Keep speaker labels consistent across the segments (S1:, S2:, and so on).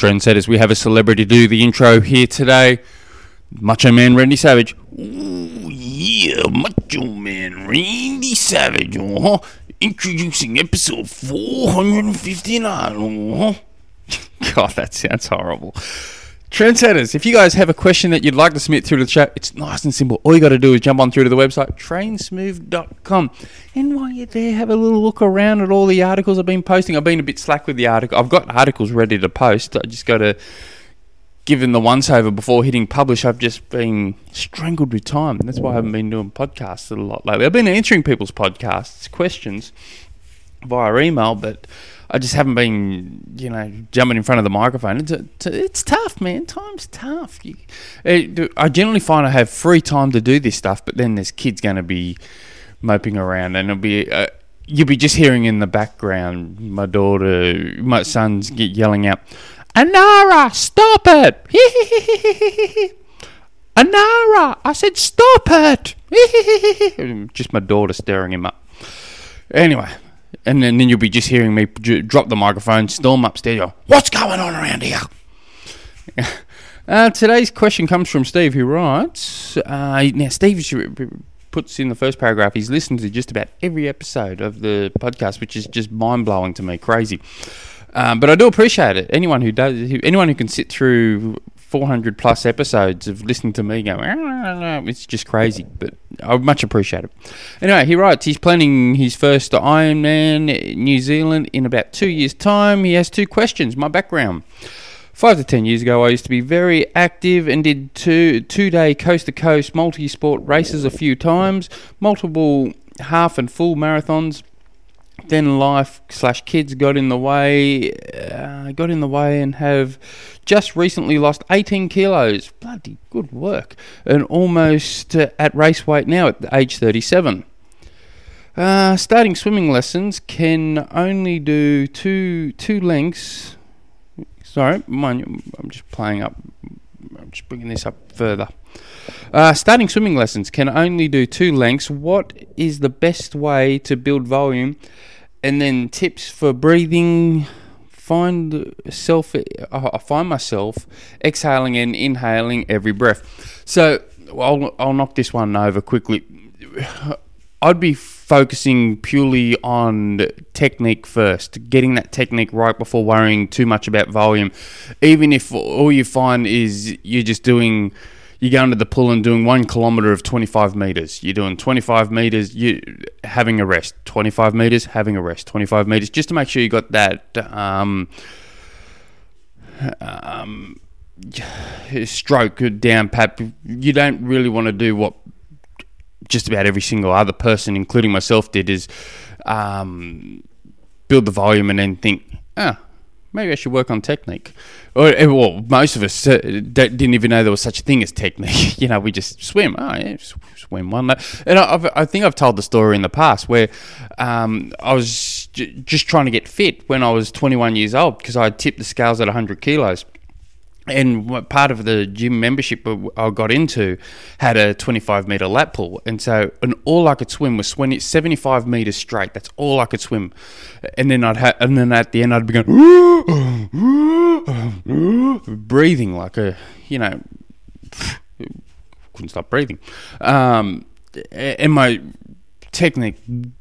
S1: Trendsetters, we have a celebrity do the intro here today. Macho Man Randy Savage.
S2: Ooh, yeah, Macho Man Randy Savage, uh-huh. Introducing episode 459, uh-huh.
S1: God, that sounds horrible. Trendsetters, if you guys have a question that you'd like to submit through the chat, it's nice and simple. All you got to do is jump on through to the website, trainsmooth.com. And while you're there, have a little look around at all the articles I've been posting. I've been a bit slack with the article. I've got articles ready to post. I just got to give them the once over before hitting publish. I've just been strangled with time. That's why I haven't been doing podcasts a lot lately. I've been answering people's podcasts, questions via email, but I just haven't been, you know, jumping in front of the microphone. It's, it's, it's tough, man. Time's tough. You, it, I generally find I have free time to do this stuff, but then there's kids going to be moping around, and it'll be uh, you'll be just hearing in the background my daughter, my sons get yelling out, "Anara, stop it!" Anara, I said stop it. just my daughter staring him up. Anyway, and then, then you'll be just hearing me drop the microphone, storm upstairs, go, What's going on around here? uh, today's question comes from Steve, who writes uh, Now, Steve puts in the first paragraph, he's listened to just about every episode of the podcast, which is just mind blowing to me, crazy. Um, but I do appreciate it. Anyone who does, anyone who can sit through 400 plus episodes of listening to me going, ah, ah, ah, it's just crazy, but I much appreciate it. Anyway, he writes he's planning his first Ironman New Zealand in about two years' time. He has two questions. My background. Five to ten years ago, I used to be very active and did two two day coast to coast multi sport races a few times, multiple half and full marathons then life slash kids got in the way, got in the way, and have just recently lost 18 kilos. Bloody good work, and almost uh, at race weight now at age 37. Uh, starting swimming lessons can only do two two lengths. Sorry, mind, I'm just playing up. I'm just bringing this up further. Uh, starting swimming lessons can only do two lengths. What is the best way to build volume? And then tips for breathing. Find self. I find myself exhaling and inhaling every breath. So I'll I'll knock this one over quickly. I'd be focusing purely on technique first, getting that technique right before worrying too much about volume. Even if all you find is you're just doing you go into the pool and doing one kilometer of 25 meters. You're doing 25 meters, you having a rest. 25 meters, having a rest. 25 meters, just to make sure you got that um, um, stroke down pat. You don't really want to do what just about every single other person, including myself, did is um, build the volume and then think, ah, maybe I should work on technique. Or, eh, well, most of us uh, didn't even know there was such a thing as technique. you know, we just swim. Oh, yeah, swim one. And I, I, think I've told the story in the past where um, I was j- just trying to get fit when I was 21 years old because I tipped the scales at 100 kilos and part of the gym membership I got into had a 25 meter lap pool, and so and all I could swim was 20, 75 meters straight. That's all I could swim, and then I'd and then at the end I'd be going breathing like a you know couldn't stop breathing, um, and my technique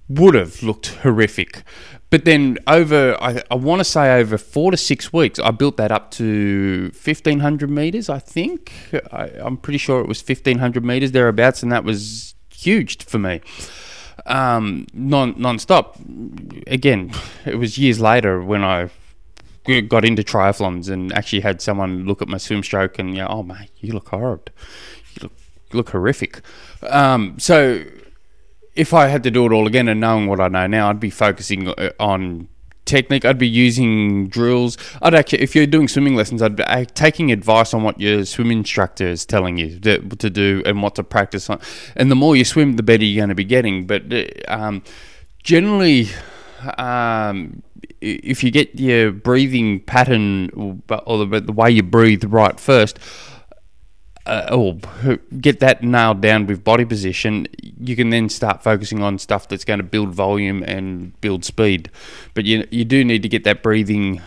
S1: would have looked horrific. But then over, I, I want to say over four to six weeks, I built that up to 1,500 meters, I think. I, am pretty sure it was 1,500 meters thereabouts, and that was huge for me. Um, non non-stop. Again, it was years later when I got into triathlons and actually had someone look at my swim stroke and yeah, oh mate, you look horrible. You look, you look horrific. Um, so if I had to do it all again and knowing what I know now, I'd be focusing uh, on technique. I'd be using drills. I'd actually, if you're doing swimming lessons, I'd be uh, taking advice on what your swim instructor is telling you to, do and what to practice on. And the more you swim, the better you're going to be getting. But uh, um, generally, um, if you get your breathing pattern or the way you breathe right first, uh, or get that nailed down with body position, you can then start focusing on stuff that's going to build volume and build speed. But you you do need to get that breathing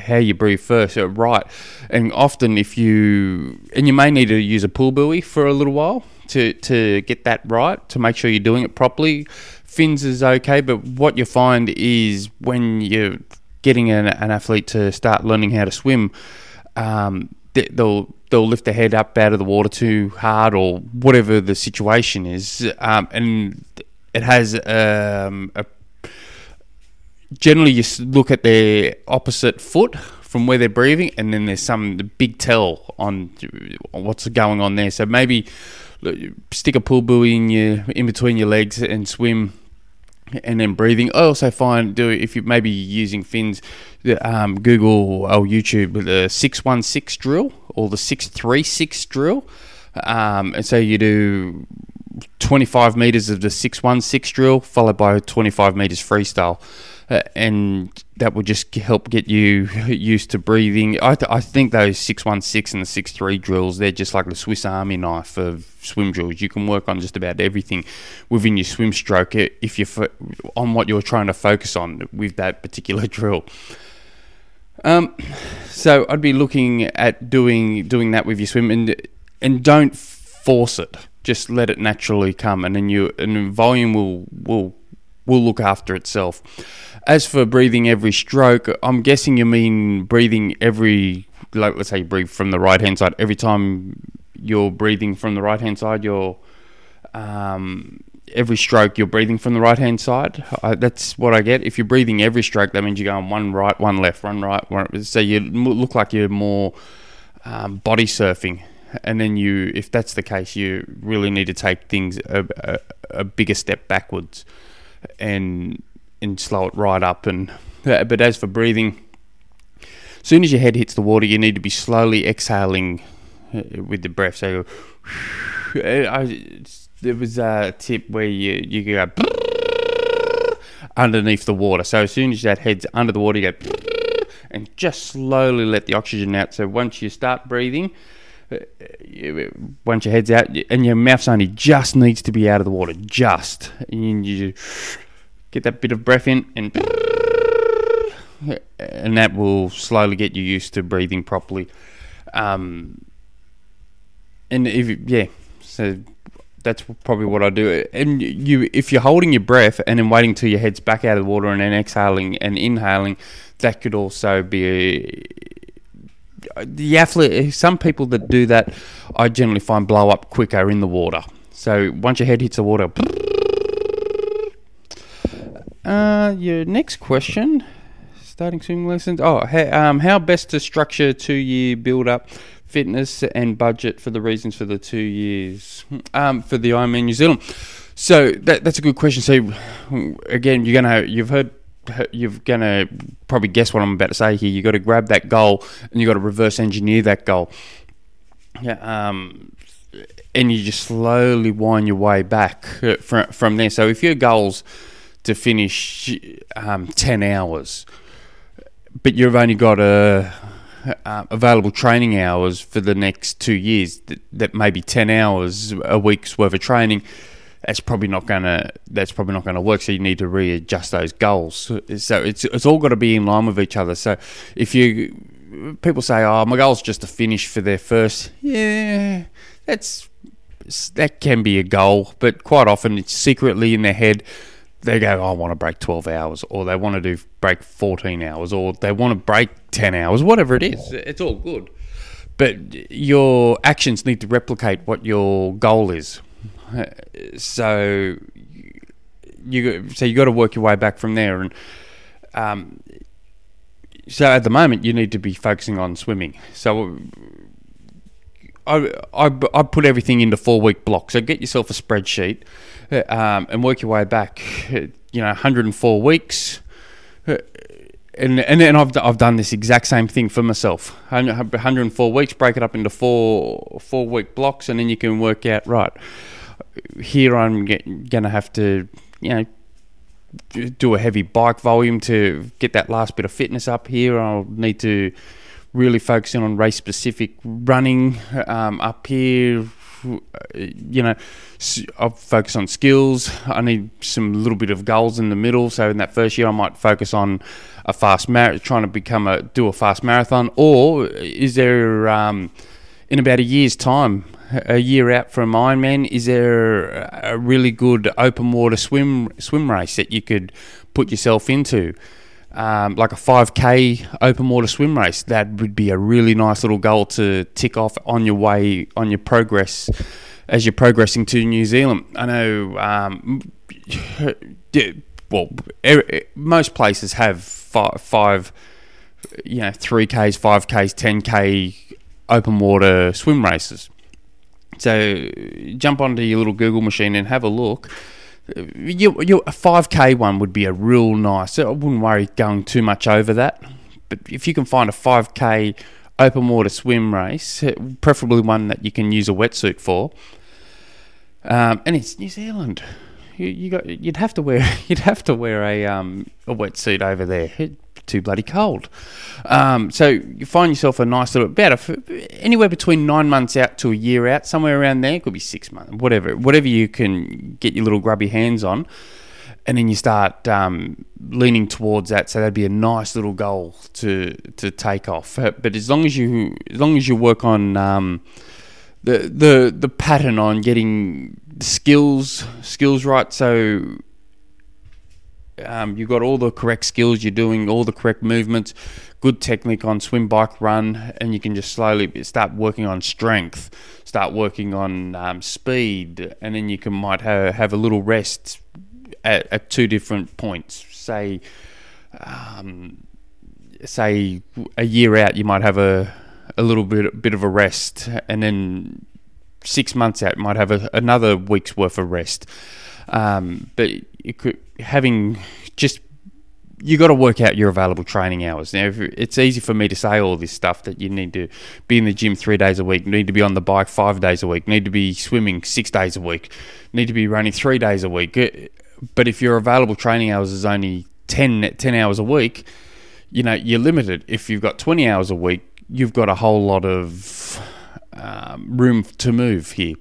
S1: how you breathe first, uh, right? And often, if you and you may need to use a pull buoy for a little while to to get that right to make sure you're doing it properly. Fins is okay, but what you find is when you're getting an, an athlete to start learning how to swim, um, they'll they'll lift their head up out of the water too hard or whatever the situation is, um, and it has um, a generally you look at their opposite foot from where they're breathing, and then there's some big tell on what's going on there. So maybe stick a pull buoy in your in between your legs and swim and then breathing. I also find do if you maybe using fins, um, Google or YouTube the six one six drill or the six three six drill, um, and so you do twenty five meters of the six one six drill followed by twenty five meters freestyle. Uh, and that will just help get you used to breathing. I, th- I think those 616 and the 63 drills, they're just like the Swiss Army knife of swim drills. You can work on just about everything within your swim stroke if you're fo- on what you're trying to focus on with that particular drill. Um, so I'd be looking at doing doing that with your swim and and don't force it. Just let it naturally come, and then you and volume will will will look after itself. As for breathing every stroke, I'm guessing you mean breathing every, like let's say you breathe from the right hand side. Every time you're breathing from the right hand side, you're um, every stroke you're breathing from the right hand side. I, that's what I get. If you're breathing every stroke, that means you're going one right, one left, one right, one. So you look like you're more um, body surfing. And then you, if that's the case, you really need to take things a, a, a bigger step backwards, and and slow it right up. And uh, but as for breathing, as soon as your head hits the water, you need to be slowly exhaling uh, with the breath. So I, there was a tip where you you go underneath the water. So as soon as that head's under the water, you go and just slowly let the oxygen out. So once you start breathing. Uh, once your head's out and your mouth's only just needs to be out of the water, just. And you get that bit of breath in and and that will slowly get you used to breathing properly. Um, and if yeah so that's probably what I do. And you if you're holding your breath and then waiting till your head's back out of the water and then exhaling and inhaling that could also be the athlete some people that do that I generally find blow up quicker in the water so once your head hits the water uh, your next question. Starting swimming lessons. Oh, how, um, how best to structure two year build up fitness and budget for the reasons for the two years um, for the Ironman New Zealand. So that, that's a good question. So again, you're gonna you've heard you're gonna probably guess what I'm about to say here. You've got to grab that goal and you've got to reverse engineer that goal. Yeah. Um, and you just slowly wind your way back uh, from from there. So if your goals to finish um, 10 hours, but you've only got a, uh, available training hours for the next two years, that, that maybe 10 hours a week's worth of training, that's probably not gonna that's probably not gonna work. So you need to readjust those goals. So it's it's all got to be in line with each other. So if you people say, "Oh, my goal's just to finish for their first," yeah, that's that can be a goal, but quite often it's secretly in their head they go, oh, I want to break 12 hours, or they want to do break 14 hours, or they want to break 10 hours, whatever it is. It's all good. But your actions need to replicate what your goal is. So you so you got to work your way back from there, and um, so at the moment you need to be focusing on swimming. So I, I, I put everything into four week blocks. So get yourself a spreadsheet um, and work your way back. You know, 104 weeks. And, and then I've, I've done this exact same thing for myself. 104 weeks, break it up into four four week blocks, and then you can work out right. Here I'm going to have to, you know, do a heavy bike volume to get that last bit of fitness up here. I'll need to really focus in on race specific running um, up here, you know, I'll focus on skills. I need some little bit of goals in the middle. So in that first year, I might focus on a fast trying to become a do a fast marathon. Or is there um, in about a year's time, a year out from Ironman, is there a really good open water swim swim race that you could put yourself into? um, like a 5k open water swim race, that would be a really nice little goal to tick off on your way, on your progress as you're progressing to New Zealand. I know, um, well, er- most places have five, five, you know, 3Ks, 5Ks, 10K open water swim races. So jump onto your little Google machine and have a look you, you, a 5k one would be a real nice. I wouldn't worry going too much over that. But if you can find a 5k open water swim race, preferably one that you can use a wetsuit for, um, and it's New Zealand. You, you got you'd have to wear you'd have to wear a um, a wetsuit over there. Be too bloody cold. Um, so you find yourself a nice little about anywhere between nine months out to a year out, somewhere around there. It could be six months, whatever, whatever you can get your little grubby hands on, and then you start um, leaning towards that. So that'd be a nice little goal to to take off. But as long as you as long as you work on um, the the the pattern on getting the skills skills right, so um, you've got all the correct skills, you're doing all the correct movements, good technique on swim, bike, run, and you can just slowly start working on strength, start working on um, speed, and then you can might have, have a little rest at, at two different points. Say, um, say a year out, you might have a a little bit bit of a rest, and then six months out, might have a, another week's worth of rest. Um, but could, having just you got to work out your available training hours. Now, it's easy for me to say all this stuff that you need to be in the gym three days a week, need to be on the bike five days a week, need to be swimming six days a week, need to be running three days a week. Uh, but if your available training hours is only 10, 10 hours a week, you know, you're limited. If you've got 20 hours a week, you've got a whole lot of um, room to move here.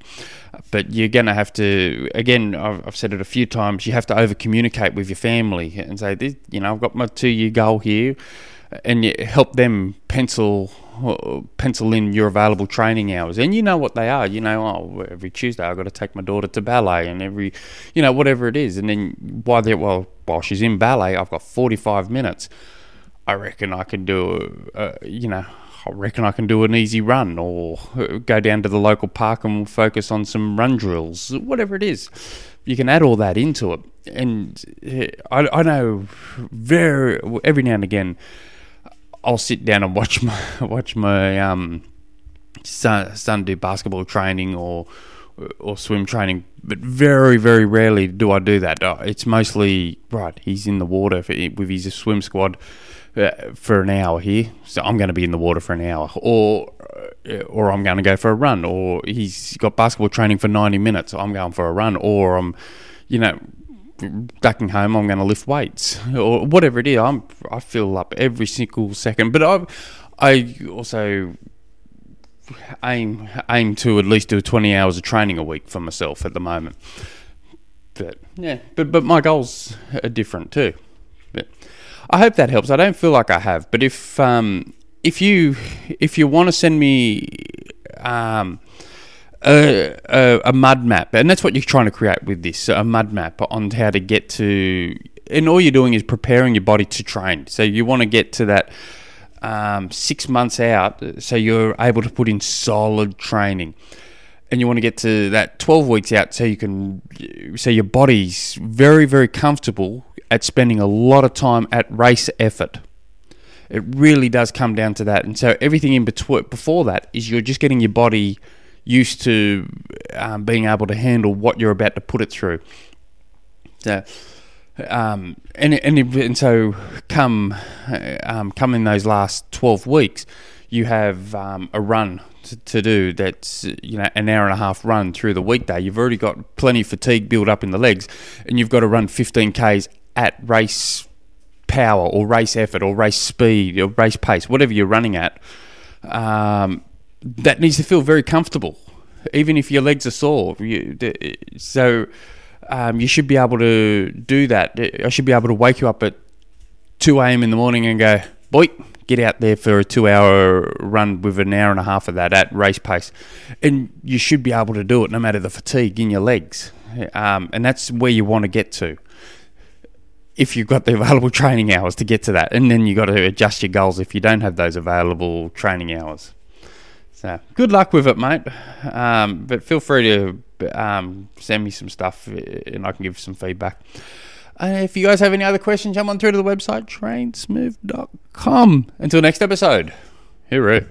S1: But you're going to have to again I've, I've, said it a few times you have to over communicate with your family and say this you know I've got my two year goal here and you help them pencil pencil in your available training hours. And you know what they are. You know oh every Tuesday I've got to take my daughter to ballet and every you know whatever it is. And then while they well while she's in ballet I've got 45 minutes. I reckon I can do a you know I reckon I can do an easy run or go down to the local park and focus on some run drills, whatever it is. You can add all that into it. And eh, I, I know very every now and again I'll sit down and watch my watch my um, son, son do basketball training or or swim training, but very, very rarely do I do that. Uh, it's mostly right. He's in the water for, with his swim squad uh, for an hour here, so I'm going to be in the water for an hour, or uh, or I'm going to go for a run, or he's got basketball training for 90 minutes, so I'm going for a run, or I'm, you know, ducking home, I'm going to lift weights, or whatever it is. I'm I fill up every single second, but I I also aim aim to at least do 20 hours of training a week for myself at the moment. But yeah, but but my goals are different too. But, I hope that helps. I don't feel like I have, but if um, if you if you want to send me um, a, a, a, mud map, and that's what you're trying to create with this a mud map on how to get to, and all you're doing is preparing your body to train. So you want to get to that um, six months out, so you're able to put in solid training and you want to get to that 12 weeks out so you can so your body's very very comfortable at spending a lot of time at race effort. It really does come down to that. And so everything in between before that is you're just getting your body used to um, being able to handle what you're about to put it through. So, um, and, and and so come um, come in those last twelve weeks, you have um, a run to, to, do that's you know an hour and a half run through the weekday. You've already got plenty of fatigue built up in the legs, and you've got to run fifteen k's at race power or race effort or race speed or race pace, whatever you're running at, um, that needs to feel very comfortable. even if your legs are sore. You, so um, you should be able to do that. I should be able to wake you up at 2 a.m. in the morning and go, boy, get out there for a two hour run with an hour and a half of that at race pace. And you should be able to do it no matter the fatigue in your legs. Um, and that's where you want to get to. If you've got the available training hours to get to that, and then you've got to adjust your goals if you don't have those available training hours. So good luck with it, mate. Um, but feel free to um, send me some stuff uh, and I can give some feedback. Uh, if you guys have any other questions, jump on through to the website trainsmooth.com. Until next episode, hooroo.